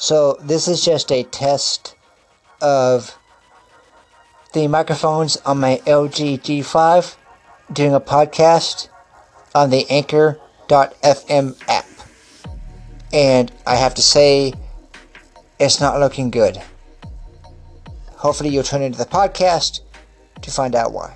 So this is just a test of the microphones on my LG G5 doing a podcast on the Anchor.fm app. And I have to say, it's not looking good. Hopefully, you'll tune into the podcast to find out why.